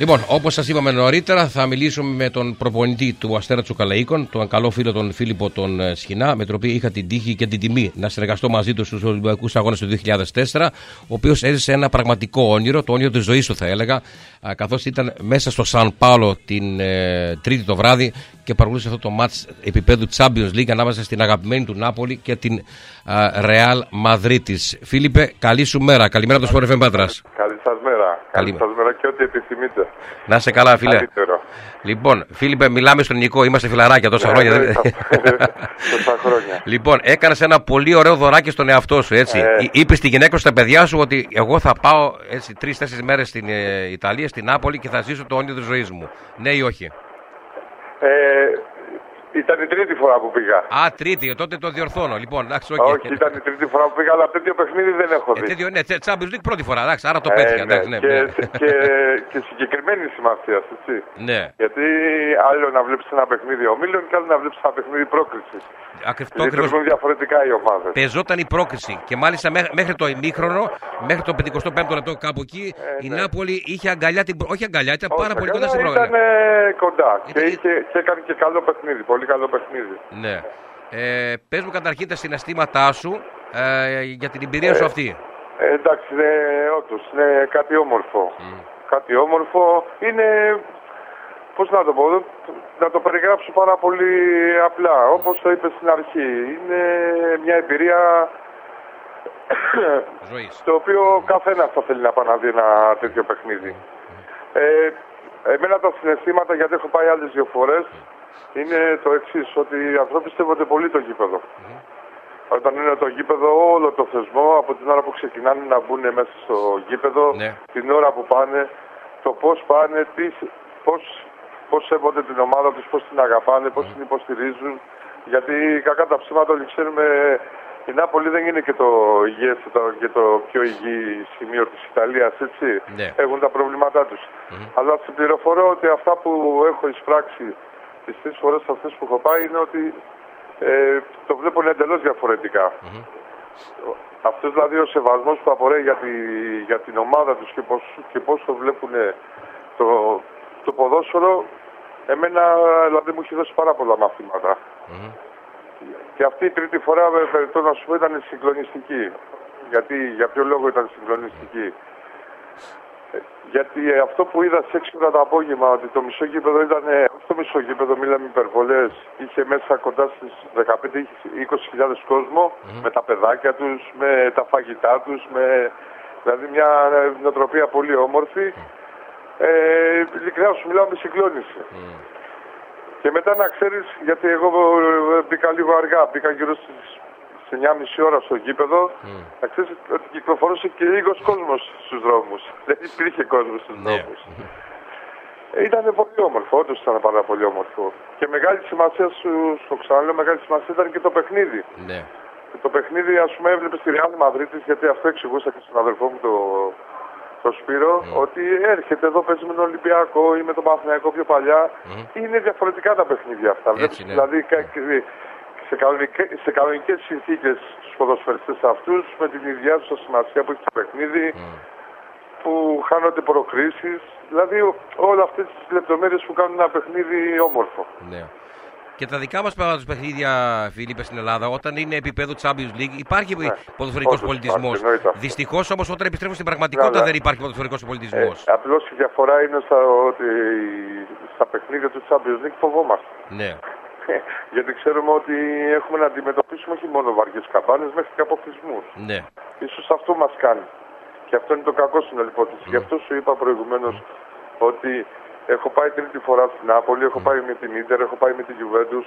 Λοιπόν, όπως σας είπαμε νωρίτερα, θα μιλήσουμε με τον προπονητή του Αστέρα Τσουκαλαίκων, τον καλό φίλο τον Φίλιππο τον ε, Σχοινά, με τον οποίο είχα την τύχη και την τιμή να συνεργαστώ μαζί του στους Ολυμπιακούς Αγώνες του 2004, ο οποίος έζησε ένα πραγματικό όνειρο, το όνειρο της ζωής του, θα έλεγα, καθώς ήταν μέσα στο Σαν Πάολο την ε, Τρίτη το βράδυ και παρακολούθησε αυτό το μάτς επίπεδου Champions League ανάμεσα στην αγαπημένη του Νάπολη και την ε, Real Madrid. Φίλιππε, καλή σου μέρα. Καλημέρα από το Σπορεφέν Πάτρας. Καλή σα μέρα. Καλή σας μέρα και ό,τι επιθυμείτε. Να είσαι καλά, φίλε. Καλύτερο. Λοιπόν, Φίλιππε, μιλάμε στον Νικό. Είμαστε φιλαράκια τόσα Ναι, χρόνια. ναι, δεν- Τόσα χρόνια. λοιπόν, έκανες ένα πολύ ωραίο δωράκι στον εαυτό σου, έτσι. Ε. Είπες στη γυναίκα σου, στα παιδιά σου, ότι εγώ θα πάω έτσι τρεις-τέσσερις μέρες στην ε, Ιταλία, στην Νάπολη και θα ζήσω το όνειρο της ζωής μου. Ναι ή όχι; Ε, ήταν η τρίτη φορά που πήγα. Α, τρίτη, τότε το διορθώνω. Λοιπόν, εντάξει, οκ. Όχι, ήταν η τρίτη φορά που πήγα, αλλά τέτοιο παιχνίδι δεν έχω Ε, δει. τέτοιο, ναι, τε- Champions League πρώτη φορά, εντάξει, άρα το Ε, πέτυχα. ναι, εντάξει, ναι, και, ναι. και, και συγκεκριμένη σημασία, έτσι. ναι. Γιατί άλλο να βλέπεις ένα παιχνίδι ομίλων και άλλο να βλέπεις ένα παιχνίδι πρόκρισης. Ακριβ- το ακριβώς Λειτουργούν διαφορετικά οι ομάδες. Πεζόταν η πρόκριση και μάλιστα μέχ- μέχρι το ημίχρονο, μέχρι το 55ο λεπτό κάπου εκεί, η ναι. Νάπολη είχε αγκαλιά την. προ- Όχι αγκαλιά, ήταν πάρα πολύ κοντά στην Ήταν πρόγραμμα. ε, κοντά και, Ήταν- είχε, και έκανε και καλό παιχνίδι. Πολύ καλό παιχνίδι. Ναι. Ε, πες μου καταρχήν τα συναισθήματά σου ε, για την εμπειρία σου αυτή. Ε, εντάξει, είναι όντως, είναι κάτι όμορφο. Κάτι όμορφο. Είναι, πώς να το πω, να το περιγράψω πάρα πολύ απλά. Όπως το είπες στην αρχή, είναι μια εμπειρία Ζωής. το οποίο καθένας θα θέλει να πάει να δει ένα τέτοιο παιχνίδι. Ε, εμένα τα συναισθήματα, γιατί έχω πάει άλλες δύο φορές, είναι το εξής ότι οι άνθρωποι πιστεύονται πολύ το γήπεδο. Όταν είναι το γήπεδο, όλο το θεσμό, από την ώρα που ξεκινάνε να μπουν μέσα στο γήπεδο, Ναι. την ώρα που πάνε, το πώς πάνε, τι, πώς, πώς σέβονται την ομάδα τους, πώς την αγαπάνε, πώς την υποστηρίζουν. Γιατί κακά τα ψέματα όλοι ξέρουμε, η Νάπολη δεν είναι και το υγιέστατο και το πιο υγιή σημείο της Ιταλίας, έτσι. Ναι. Έχουν τα προβλήματά τους. Αλλά σε πληροφορώ ότι αυτά που έχω εισπράξει τις τρεις φορές αυτές που έχω πάει είναι ότι ε, το βλέπουν εντελώς διαφορετικά. Αυτός δηλαδή ο σεβασμός που απορρέει για, τη, για την ομάδα τους και πώς, και πώς το βλέπουν το, το ποδόσφαιρο, εμένα δηλαδή μου έχει δώσει πάρα πολλά μαθήματα. Και αυτή η τρίτη φορά, με περιττώ να σου πω, ήταν συγκλονιστική. Γιατί, για ποιο λόγο ήταν συγκλονιστική. Ε, Γιατί αυτό που είδα σε 6 ώρα το απόγευμα, ότι το μισό γήπεδο ήταν, ε, όχι το μισό γήπεδο, μιλάμε υπερβολές, είχε μέσα κοντά στις 15-20 κόσμο, με τα παιδάκια τους, με τα φαγητά τους, με, δηλαδή μια ε, νοοτροπία πολύ όμορφη. Ε, ειλικρινά σου μιλάω με συγκλώνηση. Και μετά να ξέρεις, γιατί εγώ ε, μπήκα λίγο αργά, μπήκα γύρω στις σε 9,5 ώρα στο γήπεδο, να ξέρεις ότι κυκλοφορούσε και λίγος κόσμος στους δρόμους. Δεν υπήρχε κόσμος στους Ναι. Δρόμους. Ε, Ήταν πολύ όμορφο, όντως ήταν πάρα πολύ όμορφο. Και μεγάλη σημασία σου, στο ξαναλέω, μεγάλη σημασία ήταν και το παιχνίδι. Ναι. Και το παιχνίδι, ας πούμε, έβλεπες στη Real Madrid, γιατί αυτό εξηγούσα και στον αδελφό μου το, το Σπύρο, ότι έρχεται εδώ, παίζει με τον Ολυμπιακό ή με τον Παναθηναϊκό πιο παλιά. Είναι διαφορετικά τα παιχνίδια αυτά. Βλέπεις, ναι. δηλαδή, κα- σε, κανονικές, σε κανονικές συνθήκες στους ποδοσφαιριστές αυτούς, με την ίδια τους σημασία που έχει το παιχνίδι, που χάνονται προκρίσεις, δηλαδή όλα αυτές τις λεπτομέρειες που κάνουν ένα παιχνίδι όμορφο. Ναι. Και τα δικά μας παιχνίδια, Φίλιππε, στην Ελλάδα, όταν είναι επίπεδο Champions League, υπάρχει Ναι. ποδοσφαιρικός Όντως πολιτισμός. υπάρχει, εννοείται αυτό. Δυστυχώς όμως, όταν επιστρέφουμε στην πραγματικότητα, Ναι, ναι. δεν υπάρχει ποδοσφαιρικός πολιτισμός. Ε, απλώς η διαφορά είναι στα, ότι στα παιχνίδια του Champions League φοβόμαστε. ναι. Γιατί ξέρουμε ότι έχουμε να αντιμετωπίσουμε όχι μόνο βαριές καμπάνες, μέχρι και αποκλεισμούς. Ναι. Ίσως αυτό μας κάνει. Και αυτό είναι το κακό στην όλη υπόθεση. Γι' αυτό σου είπα προηγουμένως ότι έχω πάει τρίτη φορά στην Νάπολη, έχω πάει με την Ίντερ, έχω πάει με την Juventus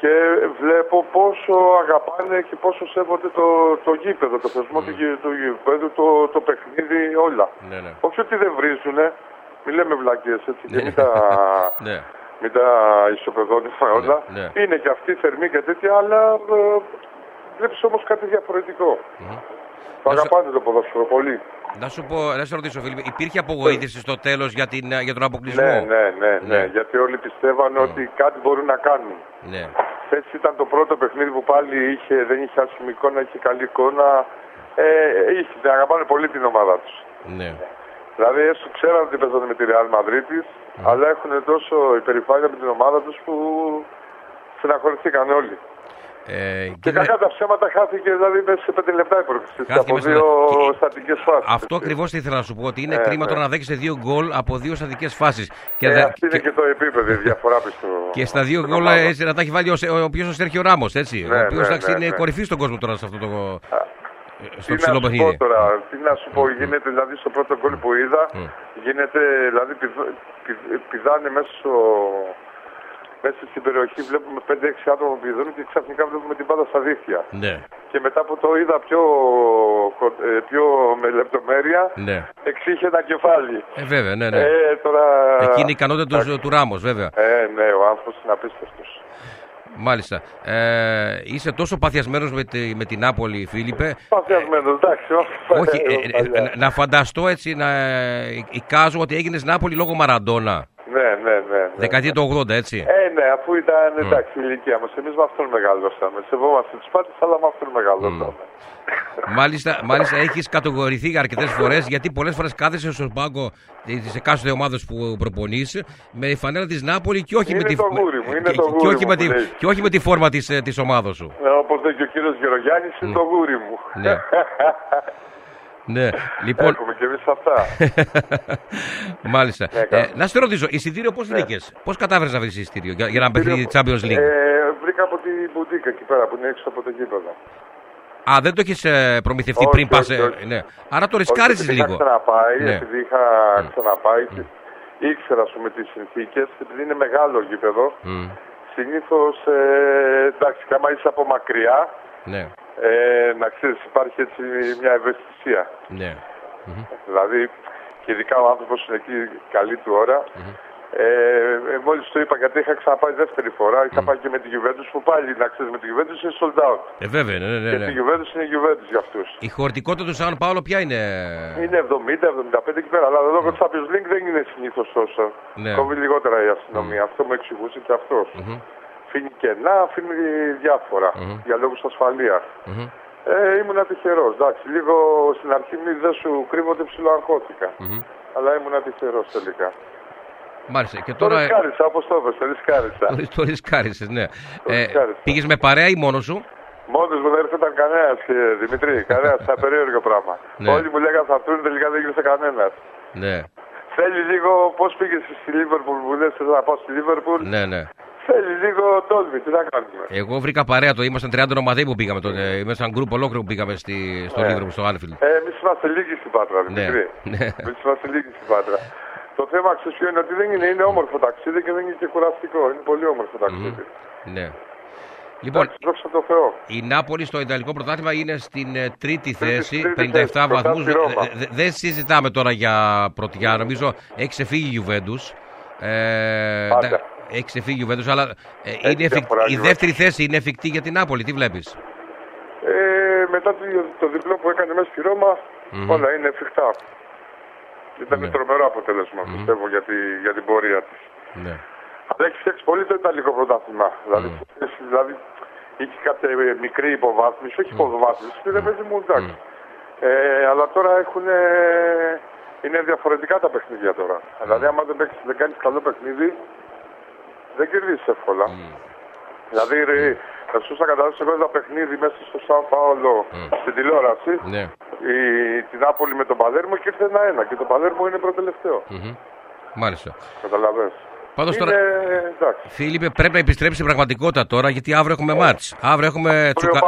και βλέπω πόσο αγαπάνε και πόσο σέβονται το, το γήπεδο, το θεσμό του, γη- του γήπεδου, το, το παιχνίδι, όλα. Ναι, ναι. Όχι ότι δεν βρίζουνε, μη λέμε βλακίες έτσι και μην τα, Ναι. μην τα ισοπεδώνουμε όλα. ναι. Είναι και αυτοί θερμοί και τέτοια, αλλά ε, βλέπεις όμως κάτι διαφορετικό. Το Να σου- αγαπάνε το ποδόσφαιρο πολύ. Να σου πω, να σε ρωτήσω, Φίλιππε, υπήρχε απογοήτευση στο τέλος για, την, για τον αποκλεισμό; Ναι, ναι, ναι, ναι, Ναι. γιατί όλοι πιστεύανε ότι κάτι μπορούν να κάνουν. Ναι. Χθες ήταν το πρώτο παιχνίδι που πάλι είχε, δεν είχε άσχημη εικόνα, είχε καλή εικόνα. Ε, είχε, την αγαπάνε πολύ την ομάδα τους. ναι. Δηλαδή, έστω ξέραν ότι παίζανε με τη Real Madrid, αλλά έχουν τόσο υπερηφάνεια με την ομάδα τους που στεναχωρηθήκαν όλοι. Ε, και, και κακά τα ψέματα χάθηκε δηλαδή μέσα σε πέντε λεπτά η πρόκληση από δύο και... στατικές φάσεις. Αυτό ακριβώς ήθελα να σου πω ότι είναι ε, κρίμα ναι. τώρα να δέχεσαι δύο γκολ από δύο στατικές φάσεις. Και ε, αυτή είναι και το επίπεδο, η διαφορά πιστεύω. Και στα δύο γκολ έτσι, να τα έχει βάλει ο, ο, ο, ο Σέρχιο Ράμος, έτσι. Ναι, ο οποίος ναι, ναι, είναι ναι. κορυφή στον κόσμο τώρα σε αυτό το. Στο τι να σου πω τώρα, τι να σου πω, γίνεται δηλαδή στο πρώτο γκολ που είδα, γίνεται δηλαδή πηδάνε μέσα στο μέσα στην περιοχή βλέπουμε 5-6 άτομα που πηδούν και ξαφνικά βλέπουμε την πάντα στα δίχτυα. Ναι. Και μετά που το είδα πιο, ε, πιο με λεπτομέρεια, ναι. εξήχε ένα κεφάλι. Ε, βέβαια, ναι, ναι. Ε, τώρα... Εκεί είναι η ικανότητα του, του Ράμος, βέβαια. Ε, ναι, ο άνθρωπος είναι απίστευτος. Μάλιστα. Ε, είσαι τόσο παθιασμένος με, τη, με την Νάπολη, Φίλιππε; Παθιασμένος, εντάξει. Όχι, ε, ε, να φανταστώ έτσι, να εικάζω ότι έγινες Νάπολη λόγω Μαραντόνα. Ναι, ναι, ναι. ναι Δεκαετία του 80, έτσι. Ε, ναι, αφού ήταν εντάξει η ηλικία μας. Εμείς με αυτόν μεγαλώσαμε. Σεβόμαστε τους πάτε, αλλά με αυτόν μεγαλώσαμε. μάλιστα, μάλιστα έχεις κατηγορηθεί αρκετές φορές γιατί πολλές φορές κάθεσαι στον πάγκο της εκάστοτε ομάδας που προπονείς με η φανέλα της Νάπολη και όχι είναι με τη το γούρι μου, είναι και, το γούρι και, όχι μου, με τη, και όχι με τη φόρμα της της ε, ομάδας σου. Ναι, Όπω λέει και ο κύριος Γερογιάννης, είναι το γούρι μου. Ναι. Ναι, λοιπόν. Έχουμε και εμείς αυτά. Μάλιστα. Ναι, ε, να σε ρωτήσω, εισιτήριο πώς βρήκες, ναι. πώς κατάφερε να βρεις εισιτήριο για, για να παιχνίδι Champions League; Ε, βρήκα από την μπουτίκα εκεί πέρα που είναι έξω από το γήπεδο. Α, δεν το έχεις ε, προμηθευτεί όχι, πριν πας. Ε, ναι. Άρα το ρισκάρισες λίγο. Είχα ξαναπάει, ναι. επειδή είχα mm. ξαναπάει mm. ήξερα σου με τις συνθήκες, επειδή είναι μεγάλο γήπεδο. Mm. Συνήθως, ε, εντάξει, άμα είσαι από μακριά, ναι. Ε, να ξέρεις, υπάρχει έτσι μια ευαισθησία. Ναι. Δηλαδή, και ειδικά ο άνθρωπος είναι εκεί καλή του ώρα. Mm-hmm. Ε, ε, Μόλις το είπα γιατί είχα ξαναπάει δεύτερη φορά, είχα πάει και με τη Juventus που πάλι να ξέρεις με τη Juventus είναι sold out. Ε, βέβαια, ναι, ναι, ναι. Και τη Juventus είναι Juventus για αυτούς. Η χωρητικότητα του Σαν Πάολο ποια είναι; Είναι 70-75 εκεί πέρα. Αλλά εδώ το Champions League δεν είναι συνήθως τόσο. Ναι. Κόβει λιγότερα η αστυνομία. Mm. Αυτό μου εξηγούσε και αυτός. Mm-hmm. Φύγει κενά, αφήνει διάφορα mm-hmm. για λόγους ασφαλείας. Mm-hmm. Ε, ήμουν τυχερός. Εντάξει, λίγο στην αρχή δεν σου κρύβω ότι ψιλοαγχώθηκα. Mm-hmm. Αλλά ήμουν τυχερός τελικά. Μάλιστα. Και τώρα... Το ρισκάρισα, όπως το είπες, το ρισκάρισα. Το ρισκάρισες, ναι. Ε, Πήγες με παρέα ή μόνος σου; Μόνος μου δεν έρχονταν κανένας, Δημητρή. Κανένας, σαν περίεργο πράγμα. Ναι. Όλοι μου λέγανε θα έρθουν, τελικά δεν γύρισε κανένας. Ναι. Θέλει λίγο πώς πήγες στη Λίβερπουλ που λες, να πάω στη Λίβερπουλ; Ναι, ναι. Θέλεις λίγο τόλμη, τι να κάνουμε; Εγώ βρήκα παρέα το, ήμασταν 30 ομαδοί που πήγαμε. Το, ε, είμαστε σαν γκρουπ ολόκληρο που πήγαμε στη, στο ναι. Λίβερπουλ, στο Άνφιλ. Ε, Εμείς είμαστε λίγοι στην Πάτρα, ναι. Δημητρή. Ναι. Εμείς είμαστε λίγοι στην Πάτρα. Το θέμα ξέρεις είναι ότι δεν είναι, είναι όμορφο ταξίδι και δεν είναι και κουραστικό. Είναι πολύ όμορφο ταξίδι. Mm. Ναι. Λοιπόν, το Θεό. η Νάπολη στο Ιταλικό πρωτάθλημα είναι στην ε, τρίτη θέση, 57 βαθμούς. Δεν συζητάμε τώρα για πρωτιά. Νομίζω έχει ξεφύγει η Γιουβέντους. Ε, έχει ξεφύγει η Γιουβέντου, αλλά ε, είναι η δεύτερη θέση είναι εφικτή για την Νάπολη. Τι βλέπεις; Ε, μετά το, το διπλό που έκανε μέσα στη Ρώμα, mm-hmm. όλα είναι εφικτά. Ήταν ναι. τρομερό αποτέλεσμα, mm. πιστεύω, για, τη, για την πορεία της. Ναι. Αλλά έχει φτιάξει πολύ το Ιταλικό πρωτάθλημα. Δηλαδή, mm. δηλαδή, είχε κάποια μικρή υποβάθμιση, όχι mm. υποβάθμιση, δεν παίζει μου εντάξει. Ε, αλλά τώρα έχουν, είναι διαφορετικά τα παιχνίδια τώρα. Δηλαδή, άμα δεν, παίξεις, δεν κάνεις καλό παιχνίδι, δεν κερδίσει εύκολα. Δηλαδή, θα σου καταλάβεις εγώ ένα παιχνίδι μέσα στο Σαν Πάολο στην τηλεόραση. Ναι. Η, την Άπολη με τον Παλέρμο και ήρθε ένα-ένα. Και το Παλέρμο είναι προτελευταίο. Mm-hmm. Μάλιστα. Καταλαβες. Πάντως τώρα. Φίλιππε, πρέπει να επιστρέψει στην πραγματικότητα τώρα γιατί αύριο έχουμε yeah. μάτς. Αύριο έχουμε, τσουκα...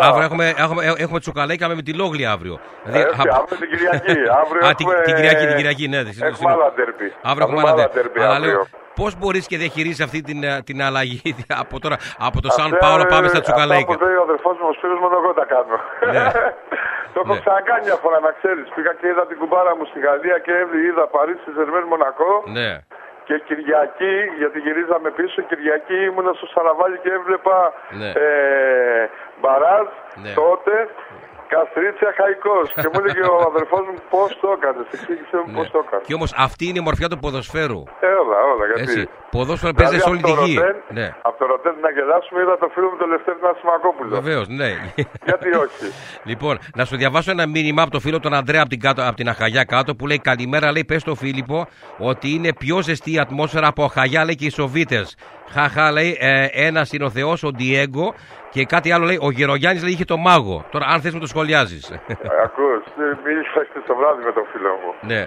αύριο έχουμε, έχουμε, έχουμε τσουκαλέκα με τη Λόγλη αύριο. Δηλαδή, ε, αύριο την Κυριακή. αύριο Α, έχουμε... την Κυριακή, την Κυριακή, ναι. Έχουμε άλλα ντερπι. Αύριο έχουμε άλλα ντερπι. Αλλά λέω, Πώς μπορείς και διαχειρίζεις αυτή την, ε, την αλλαγή από, τώρα, από το Σαν Πάολο πάμε στα Τσουκαλέικα. Αυτό που λέει ο αδερφός μου, ο Σπύρος, μόνο εγώ τα κάνω. Ναι. το έχω ναι. ξανακάνει μια φορά να ξέρεις. Πήγα και είδα την κουμπάρα μου στη Γαλλία και είδα Παρίσι, Ζερμέν, Μονακό. Ναι. Και Κυριακή, γιατί γυρίζαμε πίσω, Κυριακή ήμουνα στο Σαραβάλι και έβλεπα ναι. ε, μπαράζ ναι. τότε Καστρίτσια χαϊκός. και μου έλεγε ο αδερφός μου πώς το έκανες. Εξήγησε μου πώς Ναι. το έκανες. Και όμως αυτή είναι η μορφιά του ποδοσφαίρου. Ε, όλα, όλα. Γιατί. Έτσι. Ποδόσφαιρο παίζεις σε όλη τη από το γη. Ροτέν, Ναι. Από το Ροτέν να γελάσουμε είδα το φίλο μου τον Λευτέρη Νασιμακόπουλο. Βεβαίως, ναι. Γιατί όχι; Λοιπόν, να σου διαβάσω ένα μήνυμα από το φίλο τον Αντρέα από την, κάτω, από την Αχαγιά κάτω που λέει Καλημέρα, λέει πες στο Φίλιππο ότι είναι πιο ζεστή η ατμόσφαιρα από Αχαγιά, λέει και οι Σοβίτες. Χαχά, λέει ε, ένας είναι ο Θεός, ο Ντιέγκο και κάτι άλλο λέει ο Γερογιάννης λέει είχε το μάγο. Τώρα, αν θες μου το σχολιάζεις. Ε, Ακούς, ε, μίλησα και το βράδυ με τον φίλο μου. ναι,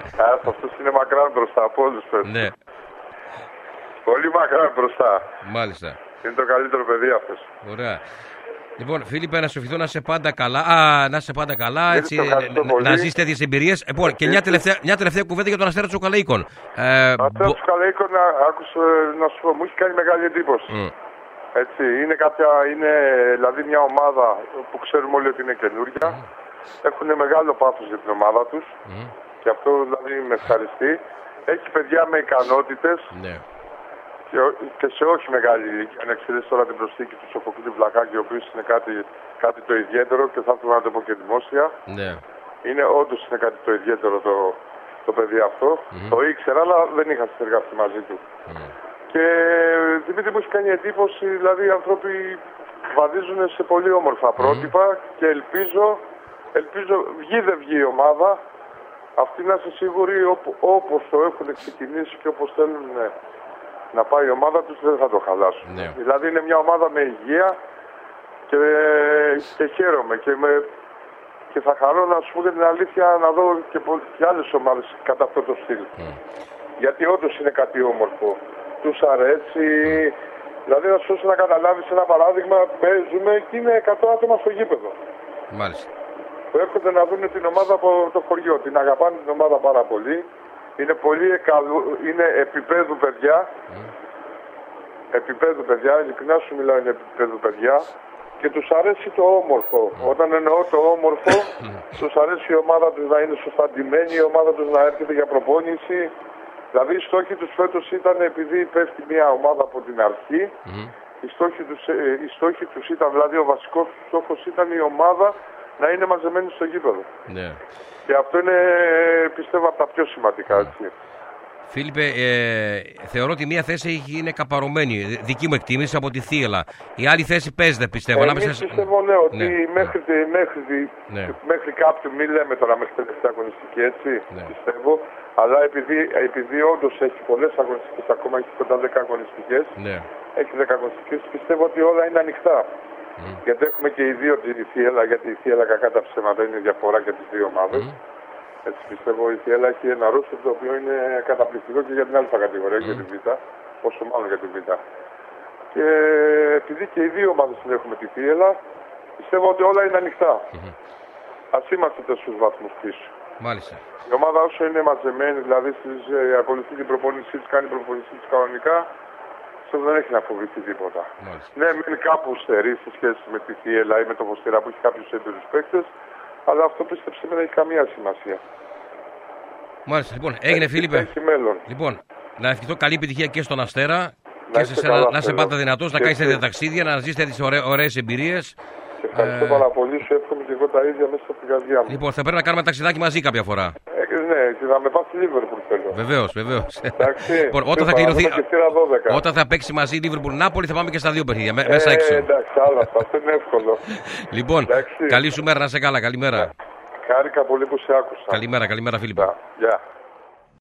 Αυτό είναι μακράν μπροστά από όλους. ναι, Πολύ μακράν μπροστά. μάλιστα. Είναι το καλύτερο παιδί αυτός. Ωραία. Λοιπόν, Φίλιππε, να σου ευχηθώ να είσαι πάντα καλά. Α, να είσαι πάντα καλά. Φίλιππε, Έτσι, ευχαριστώ να, πολύ. να ζεις τέτοιες εμπειρίες. Λοιπόν, και μια τελευταία, μια τελευταία κουβέντα για τον Αστέρα Τσοκαλαίκων. Ε, Αυτό μπο- του Καλέικο να άκουσε να σου πω, μου έχει κάνει μεγάλη εντύπωση. Μμ, Έτσι, είναι κάποια, είναι δηλαδή μια ομάδα που ξέρουμε όλοι ότι είναι καινούρια. Έχουν μεγάλο πάθος για την ομάδα τους μμ, και αυτό δηλαδή με ευχαριστεί. Έχει παιδιά με ικανότητες ναι. Και, ο- και σε όχι μεγάλη ηλικία. Αν εξαιρέσεις τώρα την προσθήκη του Σοφοκλή Βλαχάκη, ο οποίος είναι κάτι, κάτι το ιδιαίτερο και θα ήθελα να το πω και δημόσια. Ναι. Είναι όντως είναι κάτι το ιδιαίτερο το, το παιδί αυτό. Το ήξερα, αλλά δεν είχα συνεργαστεί μαζί του. Μμ. Και Δημήτρη μου έχει κάνει εντύπωση, δηλαδή οι άνθρωποι βαδίζουν σε πολύ όμορφα πρότυπα και ελπίζω, ελπίζω βγει δεν βγει η ομάδα, αυτοί να είσαι σίγουροι όπου, όπως το έχουν ξεκινήσει και όπως θέλουν ε, να πάει η ομάδα τους δεν θα το χαλάσουν. Ναι. Δηλαδή είναι μια ομάδα με υγεία και, και χαίρομαι και, με, και θα χαρώ να σου πω και την αλήθεια να δω και, πο- και άλλες ομάδες κατά αυτό το στυλ. Μμ. Γιατί όντως είναι κάτι όμορφο. Τους αρέσει. Δηλαδή, να σου δώσω να καταλάβεις ένα παράδειγμα, παίζουμε και είναι 100 άτομα στο γήπεδο. Μάλιστα. Που έρχονται να δουν την ομάδα από το χωριό. Την αγαπάνε την ομάδα πάρα πολύ. Είναι πολύ καλού, είναι επίπεδου παιδιά. Επίπεδου παιδιά, ειλικρινά σου μιλάω, είναι επίπεδου παιδιά. Και τους αρέσει το όμορφο. Όταν εννοώ το όμορφο, τους αρέσει η ομάδα τους να είναι σωστά ντυμένη, η ομάδα τους να έρχεται για προπόνηση. Δηλαδή οι στόχοι τους φέτος ήταν επειδή πέφτει μια ομάδα από την αρχή. Μμ. Οι στόχοι τους, ε, οι στόχοι τους ήταν, δηλαδή ο βασικός τους στόχος ήταν η ομάδα να είναι μαζεμένη στο γήπεδο. Ναι. Και αυτό είναι, ε, πιστεύω, από τα πιο σημαντικά. Έτσι. Φίλιππε, ε, θεωρώ ότι μία θέση έχει- είναι καπαρωμένη. Δική μου εκτίμηση από τη Θίελα. Η άλλη θέση παίζεται, πιστεύω. Εμείς ανάμεσα σε- πιστεύω, ναι, ότι Ναι. μέχρι, τη- μέχρι, τη- Ναι. μέχρι κάποιου, μην λέμε τώρα μέχρι τελευταία αγωνιστική, έτσι, Ναι. πιστεύω, αλλά επειδή, επειδή όντως έχει πολλές αγωνιστικές, ακόμα έχει κοντά 10 αγωνιστικές, Ναι. έχει 10 αγωνιστικές, πιστεύω ότι όλα είναι ανοιχτά. Μμ. Γιατί έχουμε και οι δύο τη Θιέλα, γιατί η Θιέλα κακά τα ψέματα είναι διαφορά για τις δύο ομάδες. Μμ. Έτσι πιστεύω η Θιέλα έχει ένα ρούστο το οποίο είναι καταπληκτικό και για την άλλη κατηγορία, για την Β, όσο μάλλον για την Β. Και επειδή και οι δύο ομάδες την έχουμε τη Θιέλα, πιστεύω ότι όλα είναι ανοιχτά. Μμμ. Ας είμαστε τέσσερις βαθμούς πίσω. Μάλιστα. Η ομάδα όσο είναι μαζεμένη, δηλαδή στις, ε, ακολουθεί την προπόνησή της, κάνει προπόνησή της κανονικά, αυτό δεν έχει να φοβηθεί τίποτα. Μάλιστα. Ναι, μείνει κάπου στερεί σε σχέση με τη Θιέλα ή με το Βοστήρα που έχει κάποιους έμπειρους παίκτες, αλλά αυτό πίστεψε με δεν έχει καμία σημασία. Μάλιστα. Λοιπόν, έγινε Φίλιππε. Έχει μέλλον. Λοιπόν, να ευχηθώ καλή επιτυχία και στον Αστέρα. και σε είστε σένα καλά, να είσαι θέλω. πάντα δυνατός, να Και κάνεις εσύ. τέτοια ταξίδια, να ζήσει τέτοιε ωραίες εμπειρίες. Σε ευχαριστώ Ε, πάρα πολύ. Σου εύχομαι και εγώ τα ίδια μέσα από την καρδιά μου. Λοιπόν, θα πρέπει να κάνουμε ταξιδάκι μαζί κάποια φορά. Ε, ναι, και να με πας στη Λίβερπουλ θέλω. Βεβαίως, βεβαίως. Εντάξει. Λοιπόν, όταν θα Σου κληρωθεί. παραδούμε και σειρά 12. Όταν θα παίξει μαζί η Liverpool Νάπολη θα πάμε και στα δύο παιχνίδια. μέ- Μέσα Ε, έξω. εντάξει, άλλο αυτό. Αυτό είναι εύκολο. Λοιπόν, εντάξει. καλή σου μέρα να σε καλά. Καλημέρα. Χάρηκα πολύ που σε άκουσα. Καλημέρα, καλημέρα Φίλιππα. Γεια. Γεια.